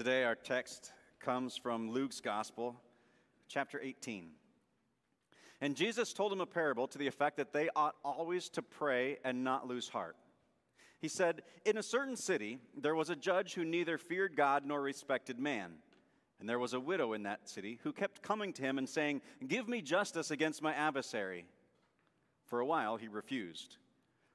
Today, our text comes from Luke's Gospel, chapter 18. And Jesus told him a parable to the effect that they ought always to pray and not lose heart. He said, In a certain city, there was a judge who neither feared God nor respected man. And there was a widow in that city who kept coming to him and saying, Give me justice against my adversary. For a while he refused.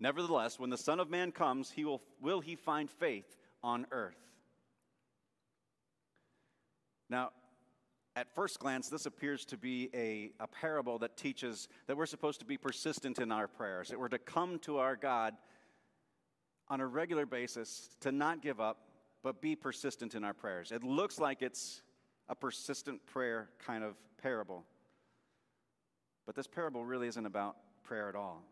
Nevertheless, when the Son of Man comes, he will, will he find faith on earth? Now, at first glance, this appears to be a, a parable that teaches that we're supposed to be persistent in our prayers, that we're to come to our God on a regular basis, to not give up, but be persistent in our prayers. It looks like it's a persistent prayer kind of parable. But this parable really isn't about prayer at all.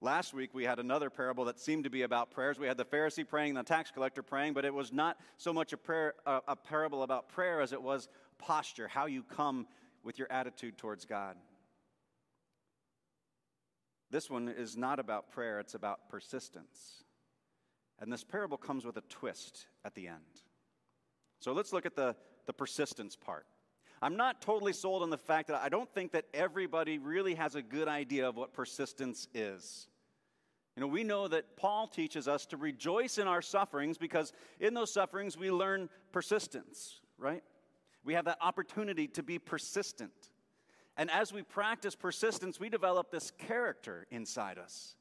Last week, we had another parable that seemed to be about prayers. We had the Pharisee praying, the tax collector praying, but it was not so much a, prayer, a, a parable about prayer as it was posture, how you come with your attitude towards God. This one is not about prayer, it's about persistence. And this parable comes with a twist at the end. So let's look at the, the persistence part. I'm not totally sold on the fact that I don't think that everybody really has a good idea of what persistence is. You know, we know that Paul teaches us to rejoice in our sufferings because in those sufferings we learn persistence, right? We have that opportunity to be persistent. And as we practice persistence, we develop this character inside us.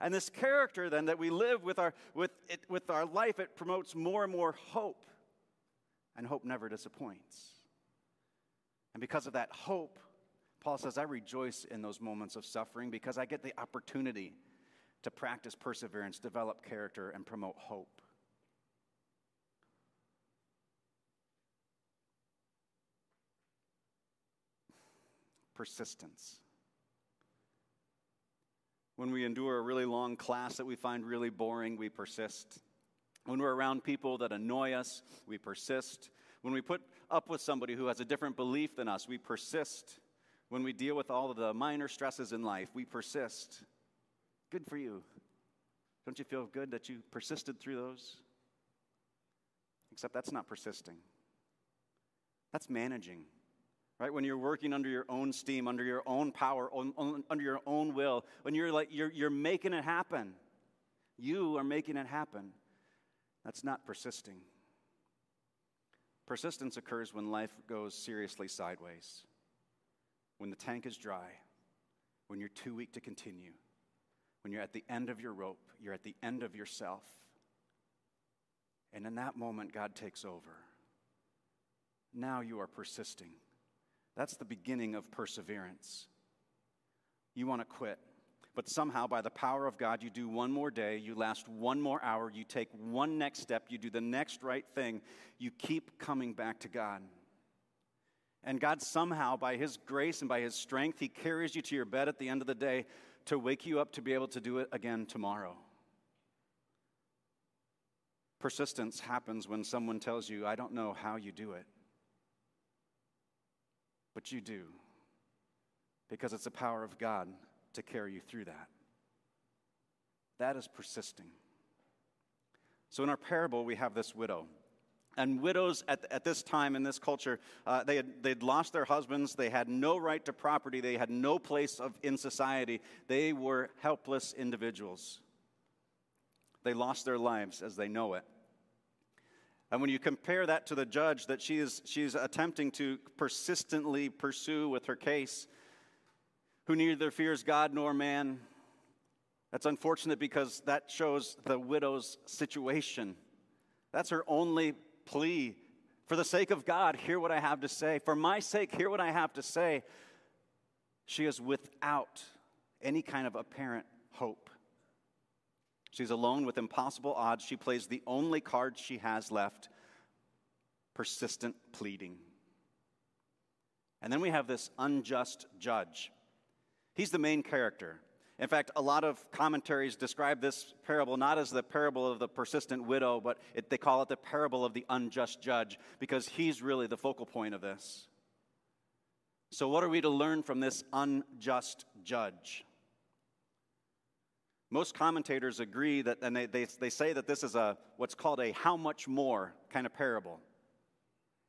And this character then that we live with our, with, it, with our life, it promotes more and more hope. And hope never disappoints. And because of that hope, Paul says, I rejoice in those moments of suffering because I get the opportunity to practice perseverance, develop character, and promote hope. Persistence. When we endure a really long class that we find really boring, we persist. When we're around people that annoy us, we persist. When we put up with somebody who has a different belief than us, we persist. When we deal with all of the minor stresses in life, we persist. Good for you. Don't you feel good that you persisted through those? Except that's not persisting. That's managing. Right? When you're working under your own steam, under your own power, on, on, under your own will, when you're like you're, you're making it happen. You are making it happen. That's not persisting. Persistence occurs when life goes seriously sideways, when the tank is dry, when you're too weak to continue, when you're at the end of your rope, you're at the end of yourself. And in that moment, God takes over. Now you are persisting. That's the beginning of perseverance. You want to quit, but somehow, by the power of God, you do one more day, you last one more hour, you take one next step, you do the next right thing, you keep coming back to God. And God, somehow, by His grace and by His strength, He carries you to your bed at the end of the day to wake you up to be able to do it again tomorrow. Persistence happens when someone tells you, I don't know how you do it. But you do, because it's the power of God to carry you through that. That is persisting. So, in our parable, we have this widow. And widows at, at this time in this culture, uh, they had, they'd lost their husbands. They had no right to property. They had no place of, in society. They were helpless individuals. They lost their lives as they know it. And when you compare that to the judge that she is, she's attempting to persistently pursue with her case, who neither fears God nor man, that's unfortunate because that shows the widow's situation. That's her only plea. For the sake of God, hear what I have to say. For my sake, hear what I have to say. She is without any kind of apparent hope. She's alone with impossible odds. She plays the only card she has left persistent pleading. And then we have this unjust judge. He's the main character. In fact, a lot of commentaries describe this parable not as the parable of the persistent widow, but it, they call it the parable of the unjust judge because he's really the focal point of this. So, what are we to learn from this unjust judge? Most commentators agree that, and they, they, they say that this is a what's called a how much more kind of parable.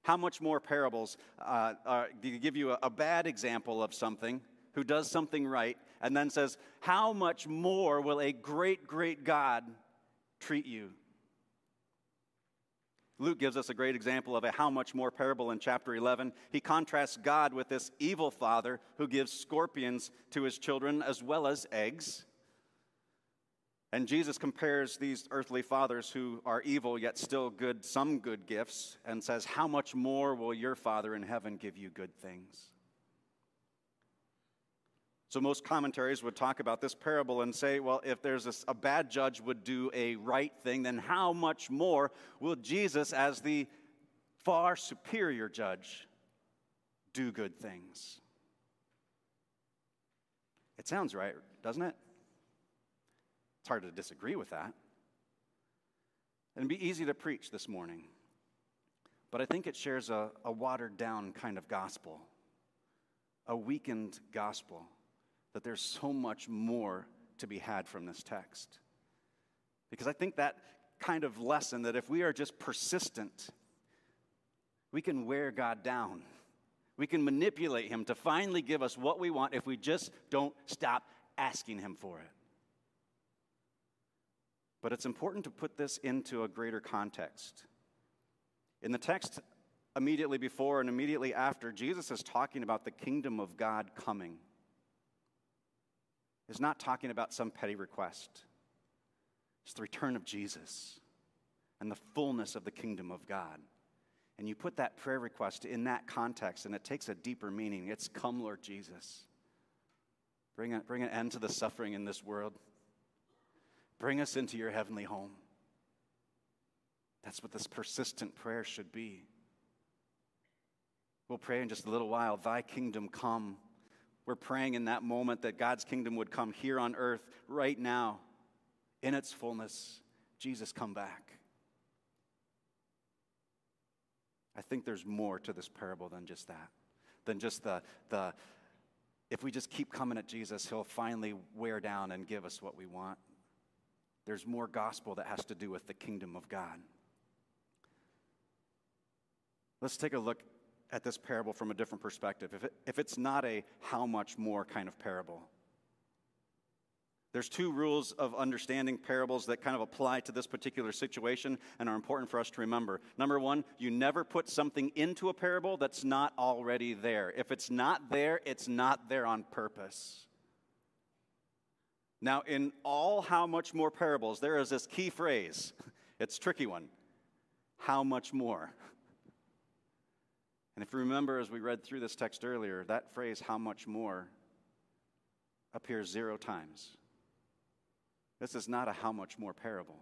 How much more parables uh, uh, give you a, a bad example of something who does something right and then says, How much more will a great, great God treat you? Luke gives us a great example of a how much more parable in chapter 11. He contrasts God with this evil father who gives scorpions to his children as well as eggs. And Jesus compares these earthly fathers who are evil yet still good, some good gifts, and says, How much more will your Father in heaven give you good things? So, most commentaries would talk about this parable and say, well, if there's a, a, bad judge would do a right thing, then how much more will Jesus, as the far superior judge, do good things? It sounds right, doesn't it? It's hard to disagree with that. It'd be easy to preach this morning, but I think it shares a, a watered down kind of gospel, a weakened gospel that there's so much more to be had from this text. Because I think that kind of lesson that if we are just persistent, we can wear God down. We can manipulate Him to finally give us what we want if we just don't stop asking Him for it. But it's important to put this into a greater context. In the text immediately before and immediately after, Jesus is talking about the kingdom of God coming is not talking about some petty request. It's the return of Jesus and the fullness of the kingdom of God. And you put that prayer request in that context, and it takes a deeper meaning. It's come, Lord Jesus. Bring, a, bring an end to the suffering in this world. Bring us into your heavenly home. That's what this persistent prayer should be. We'll pray in just a little while, Thy kingdom come. We're praying in that moment that God's kingdom would come here on earth right now in its fullness. Jesus, come back. I think there's more to this parable than just that, than just the, the if we just keep coming at Jesus, he'll finally wear down and give us what we want. There's more gospel that has to do with the kingdom of God. Let's take a look at this parable from a different perspective. If, it, if it's not a how much more kind of parable, there's two rules of understanding parables that kind of apply to this particular situation and are important for us to remember. Number one, you never put something into a parable that's not already there. If it's not there, it's not there on purpose. Now, in all how much more parables, there is this key phrase. It's tricky one. How much more? And if you remember, as we read through this text earlier, that phrase, how much more, appears zero times. This is not a how much more parable.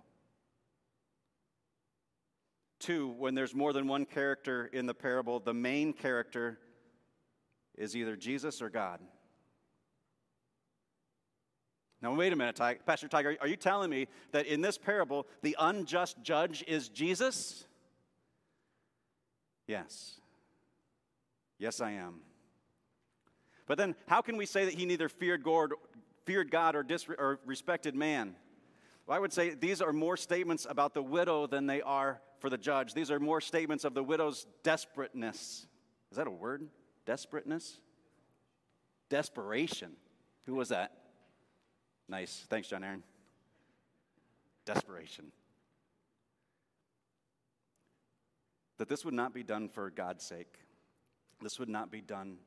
Two, when there's more than one character in the parable, the main character is either Jesus or God. Now, wait a minute, Pastor Tiger. Are you telling me that in this parable, the unjust judge is Jesus? Yes. Yes, I am. But then, how can we say that he neither feared God, feared God or, or respected man? Well, I would say these are more statements about the widow than they are for the judge. These are more statements of the widow's desperateness. Is that a word? Desperateness? Desperation. Who was that? Nice. Thanks, John Aaron. Desperation. That this would not be done for God's sake. This would not be done.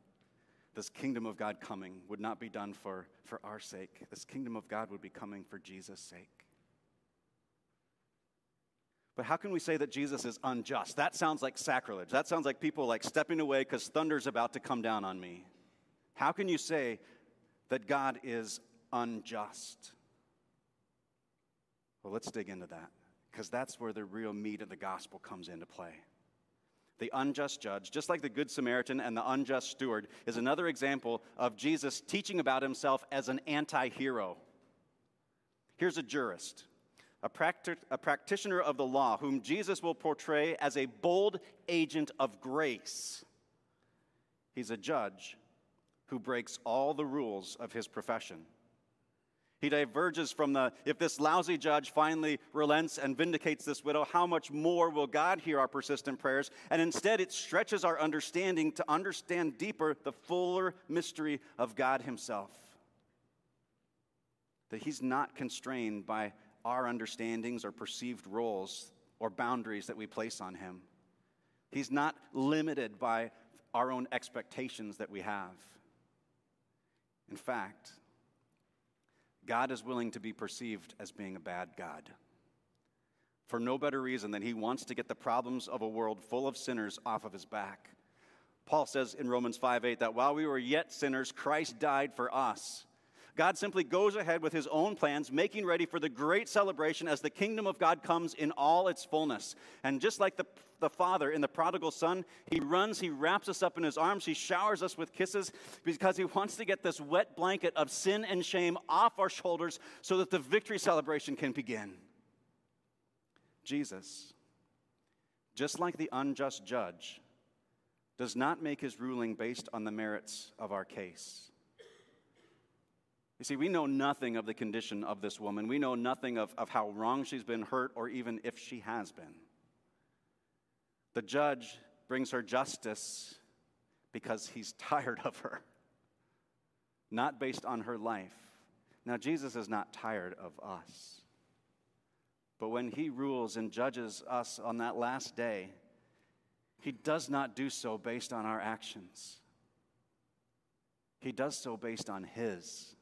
This kingdom of God coming would not be done for, for our sake. This kingdom of God would be coming for Jesus' sake. But how can we say that Jesus is unjust? That sounds like sacrilege. That sounds like people like stepping away because thunder's about to come down on me. How can you say that God is unjust? Well, let's dig into that because that's where the real meat of the gospel comes into play. The unjust judge, just like the Good Samaritan and the unjust steward, is another example of Jesus teaching about himself as an anti hero. Here's a jurist, a, practi- a, practitioner of the law, whom Jesus will portray as a bold agent of grace. He's a judge who breaks all the rules of his profession. He diverges from the, if this lousy judge finally relents and vindicates this widow, how much more will God hear our persistent prayers? And instead, it stretches our understanding to understand deeper the fuller mystery of God Himself. That He's not constrained by our understandings or perceived roles or boundaries that we place on Him. He's not limited by our own expectations that we have. In fact, God is willing to be perceived as being a bad God. For no better reason than he wants to get the problems of a world full of sinners off of his back. Paul says in Romans 5 8 that while we were yet sinners, Christ died for us. God simply goes ahead with his own plans, making ready for the great celebration as the kingdom of God comes in all its fullness. And just like the, the father in the prodigal son, he runs, he wraps us up in his arms, he showers us with kisses because he wants to get this wet blanket of sin and shame off our shoulders so that the victory celebration can begin. Jesus, just like the unjust judge, does not make his ruling based on the merits of our case. You see, we know nothing of the condition of this woman. We know nothing of, of how wrong she's been hurt or even if she has been. The judge brings her justice because he's tired of her, not based on her life. Now, Jesus is not tired of us. But when he rules and judges us on that last day, he does not do so based on our actions. He does so based on his.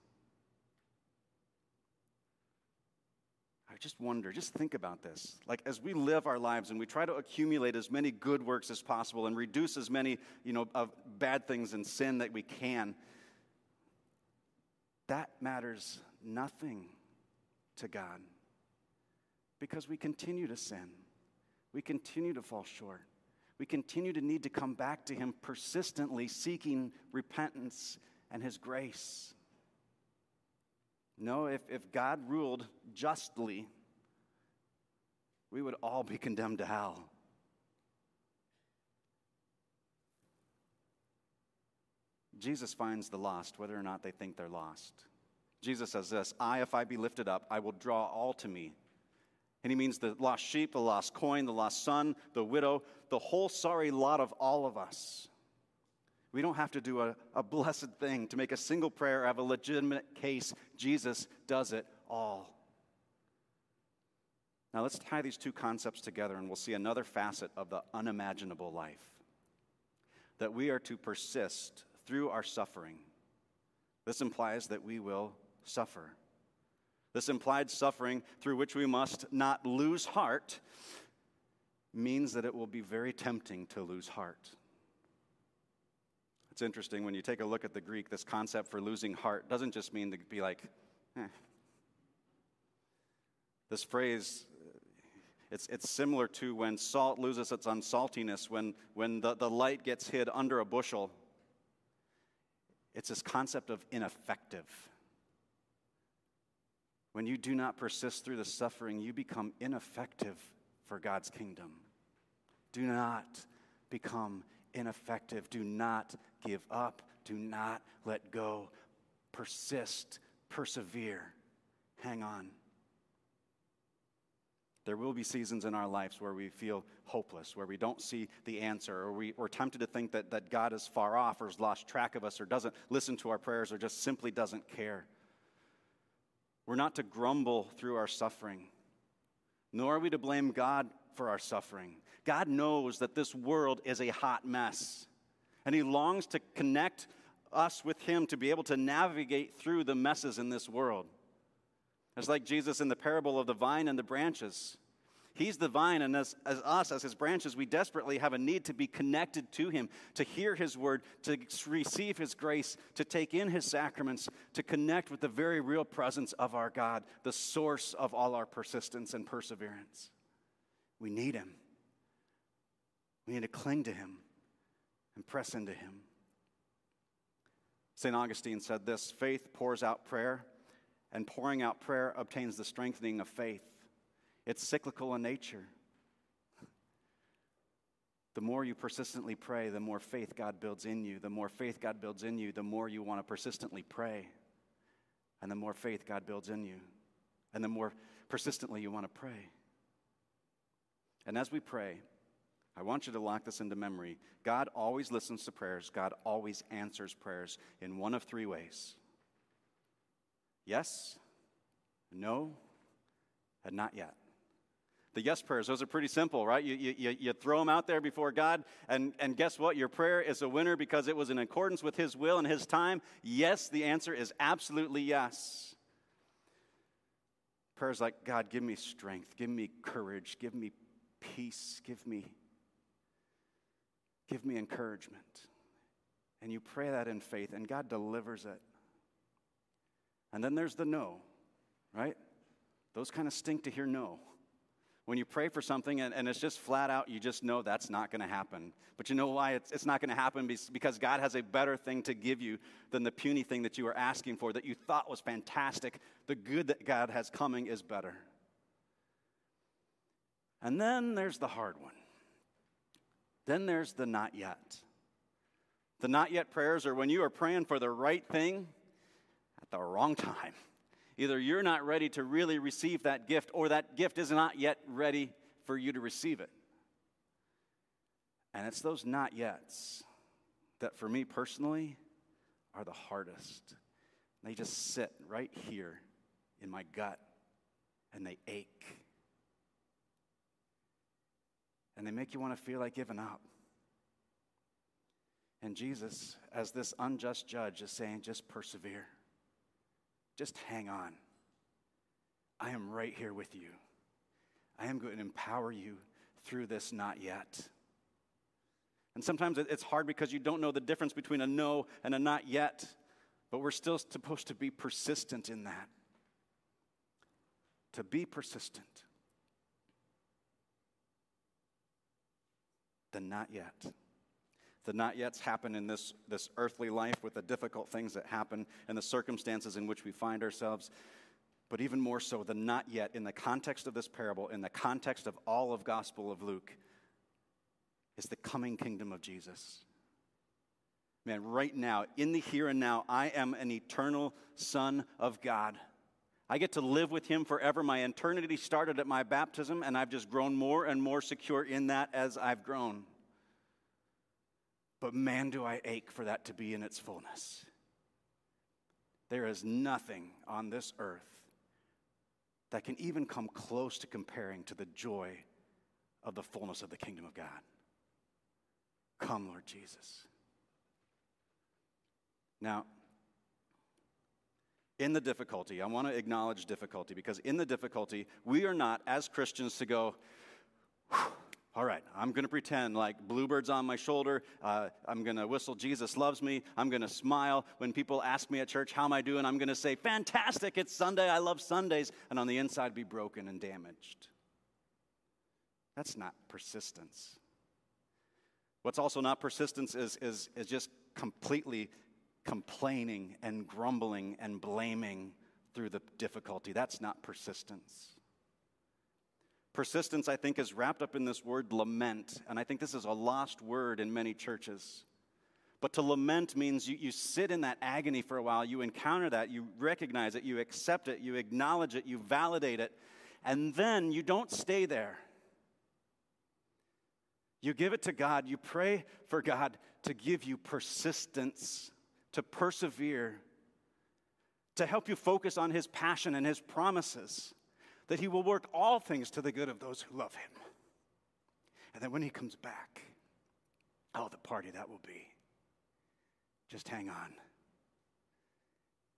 I just wonder, just think about this. Like as we live our lives and we try to accumulate as many good works as possible and reduce as many, you know, of bad things and sin that we can, that matters nothing to God. Because we continue to sin. We continue to fall short. We continue to need to come back to Him persistently, seeking repentance and His grace. No, if, if God ruled justly, we would all be condemned to hell. Jesus finds the lost, whether or not they think they're lost. Jesus says this I, if I be lifted up, I will draw all to me. And he means the lost sheep, the lost coin, the lost son, the widow, the whole sorry lot of all of us. We don't have to do a, a blessed thing to make a single prayer have a legitimate case. Jesus does it all. Now, let's tie these two concepts together and we'll see another facet of the unimaginable life that we are to persist through our suffering. This implies that we will suffer. This implied suffering through which we must not lose heart means that it will be very tempting to lose heart. It's interesting when you take a look at the Greek, this concept for losing heart doesn't just mean to be like, eh. This phrase, it's, it's similar to when salt loses its unsaltiness, when, when the, the light gets hid under a bushel. It's this concept of ineffective. When you do not persist through the suffering, you become ineffective for God's kingdom. Do not become ineffective. Do not give up. Do not let go. Persist, persevere, hang on. There will be seasons in our lives where we feel hopeless, where we don't see the answer, or we, we're tempted to think that, that God is far off, or has lost track of us, or doesn't listen to our prayers, or just simply doesn't care. We're not to grumble through our suffering, nor are we to blame God for our suffering. God knows that this world is a hot mess, and He longs to connect us with Him to be able to navigate through the messes in this world. It's like Jesus in the parable of the vine and the branches. He's the vine, and as, as us, as his branches, we desperately have a need to be connected to him, to hear his word, to receive his grace, to take in his sacraments, to connect with the very real presence of our God, the source of all our persistence and perseverance. We need him. We need to cling to Him and press into Him. St. Augustine said this faith pours out prayer, and pouring out prayer obtains the strengthening of faith. It's cyclical in nature. The more you persistently pray, the more faith God builds in you. The more faith God builds in you, the more you want to persistently pray. And the more faith God builds in you, and the more persistently you want to pray. And as we pray, I want you to lock this into memory. God always listens to prayers, God always answers prayers in one of three ways yes, no, and not yet. The yes prayers, those are pretty simple, right? You, you, you throw them out there before God, and, and guess what? Your prayer is a winner because it was in accordance with His will and His time. Yes, the answer is absolutely yes. Prayers like, God, give me strength, give me courage, give me peace, give me Give me encouragement. And you pray that in faith, and God delivers it. And then there's the no, right? Those kind of stink to hear no. When you pray for something and, and it's just flat out, you just know that's not going to happen. But you know why it's, it's not going to happen? Because God has a better thing to give you than the puny thing that you were asking for that you thought was fantastic. The good that God has coming is better. And then there's the hard one. Then there's the not yet. The not yet prayers are when you are praying for the right thing at the wrong time. Either you're not ready to really receive that gift, or that gift is not yet ready for you to receive it. And it's those not yets that, for me personally, are the hardest. They just sit right here in my gut and they ache and they make you want to feel like giving up. And Jesus, as this unjust judge, is saying, just persevere, just hang on. I am right here with you. I am going to empower you through this not yet. And sometimes it's hard because you don't know the difference between a no and a not yet, but we're still supposed to be persistent in that. To be persistent. The not yet. The not yets happen in this, this earthly life with the difficult things that happen and the circumstances in which we find ourselves. But even more so, the not yet in the context of this parable, in the context of all of Gospel of Luke, is the coming kingdom of Jesus. Man, right now, in the here and now, I am an eternal Son of God. I get to live with Him forever. My eternity started at my baptism, and I've just grown more and more secure in that as I've grown. But man, do I ache for that to be in its fullness. There is nothing on this earth that can even come close to comparing to the joy of the fullness of the kingdom of God. Come, Lord Jesus. Now, in the difficulty, I want to acknowledge difficulty because in the difficulty, we are not, as Christians, to go, all right, I'm going to pretend like bluebirds on my shoulder. Uh, I'm going to whistle, Jesus loves me. I'm going to smile. When people ask me at church, how am I doing? I'm going to say, fantastic, it's Sunday. I love Sundays. And on the inside, be broken and damaged. That's not persistence. What's also not persistence is, is, is just completely complaining and grumbling and blaming through the difficulty. That's not persistence. Persistence, I think, is wrapped up in this word lament, and I think this is a lost word in many churches. But to lament means you, you sit in that agony for a while, you encounter that, you recognize it, you accept it, you acknowledge it, you validate it, and then you don't stay there. You give it to God, you pray for God to give you persistence to persevere, to help you focus on His passion and His promises, that He will work all things to the good of those who love Him. And then when He comes back, oh, the party that will be. Just hang on.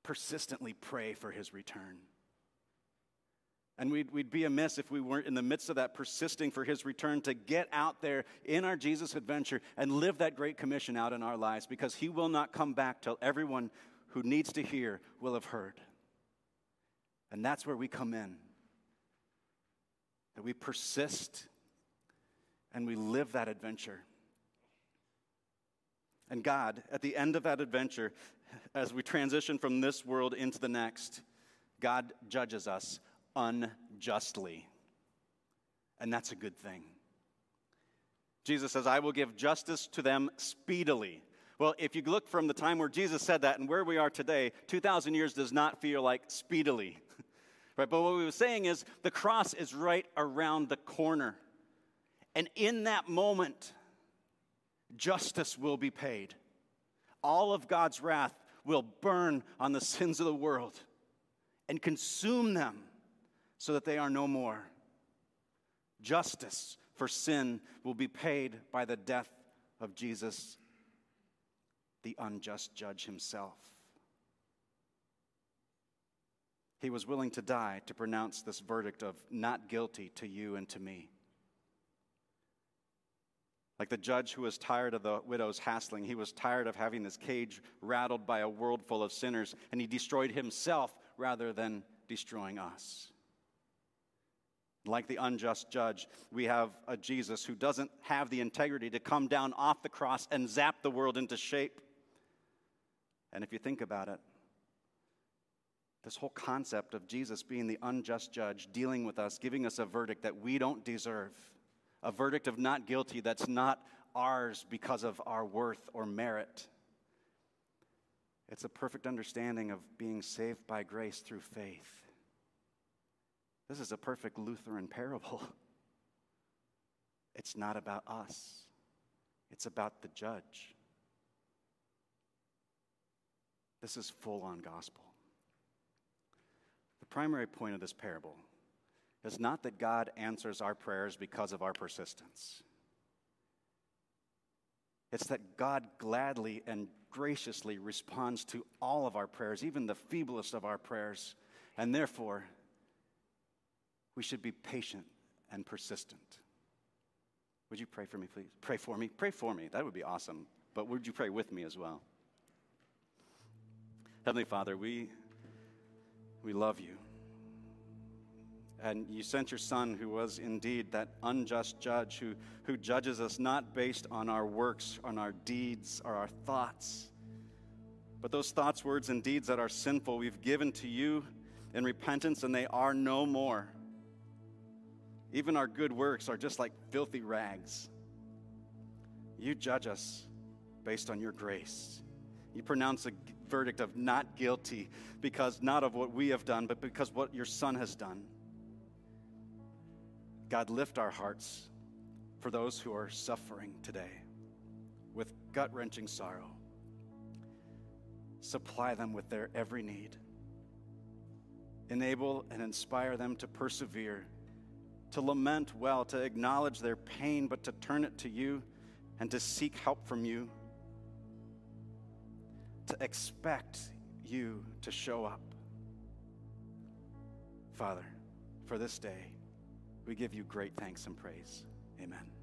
Persistently pray for His return. And we'd, we'd be amiss if we weren't in the midst of that persisting for his return to get out there in our Jesus adventure and live that great commission out in our lives because he will not come back till everyone who needs to hear will have heard. And that's where we come in. That we persist and we live that adventure. And God, at the end of that adventure, as we transition from this world into the next, God judges us unjustly. And that's a good thing. Jesus says, I will give justice to them speedily. Well, if you look from the time where Jesus said that and where we are today, 2,000 years does not feel like speedily. right? But what we were saying is the cross is right around the corner. And in that moment, justice will be paid. All of God's wrath will burn on the sins of the world and consume them so that they are no more. Justice for sin will be paid by the death of Jesus, the unjust judge himself. He was willing to die to pronounce this verdict of not guilty to you and to me. Like the judge who was tired of the widow's hassling, he was tired of having his cage rattled by a world full of sinners, and he destroyed himself rather than destroying us. Like the unjust judge, we have a Jesus who doesn't have the integrity to come down off the cross and zap the world into shape. And if you think about it, this whole concept of Jesus being the unjust judge, dealing with us, giving us a verdict that we don't deserve a verdict of not guilty that's not ours because of our worth or merit. It's a perfect understanding of being saved by grace through faith. This is a perfect Lutheran parable. It's not about us, it's about the judge. This is full on gospel. The primary point of this parable is not that God answers our prayers because of our persistence. It's that God gladly and graciously responds to all of our prayers, even the feeblest of our prayers, and therefore we should be patient and persistent. Would you pray for me, please? Pray for me. Pray for me. That would be awesome. But would you pray with me as well? Heavenly Father, we, we love you. And you sent your Son, who was indeed that unjust judge who, who judges us not based on our works, on our deeds, or our thoughts, but those thoughts, words, and deeds that are sinful, we've given to you in repentance, and they are no more. Even our good works are just like filthy rags. You judge us based on your grace. You pronounce a verdict of not guilty because not of what we have done, but because what your Son has done. God, lift our hearts for those who are suffering today with gut wrenching sorrow. Supply them with their every need. Enable and inspire them to persevere, to lament well, to acknowledge their pain, but to turn it to you and to seek help from you, to expect you to show up. Father, for this day, we give you great thanks and praise. Amen.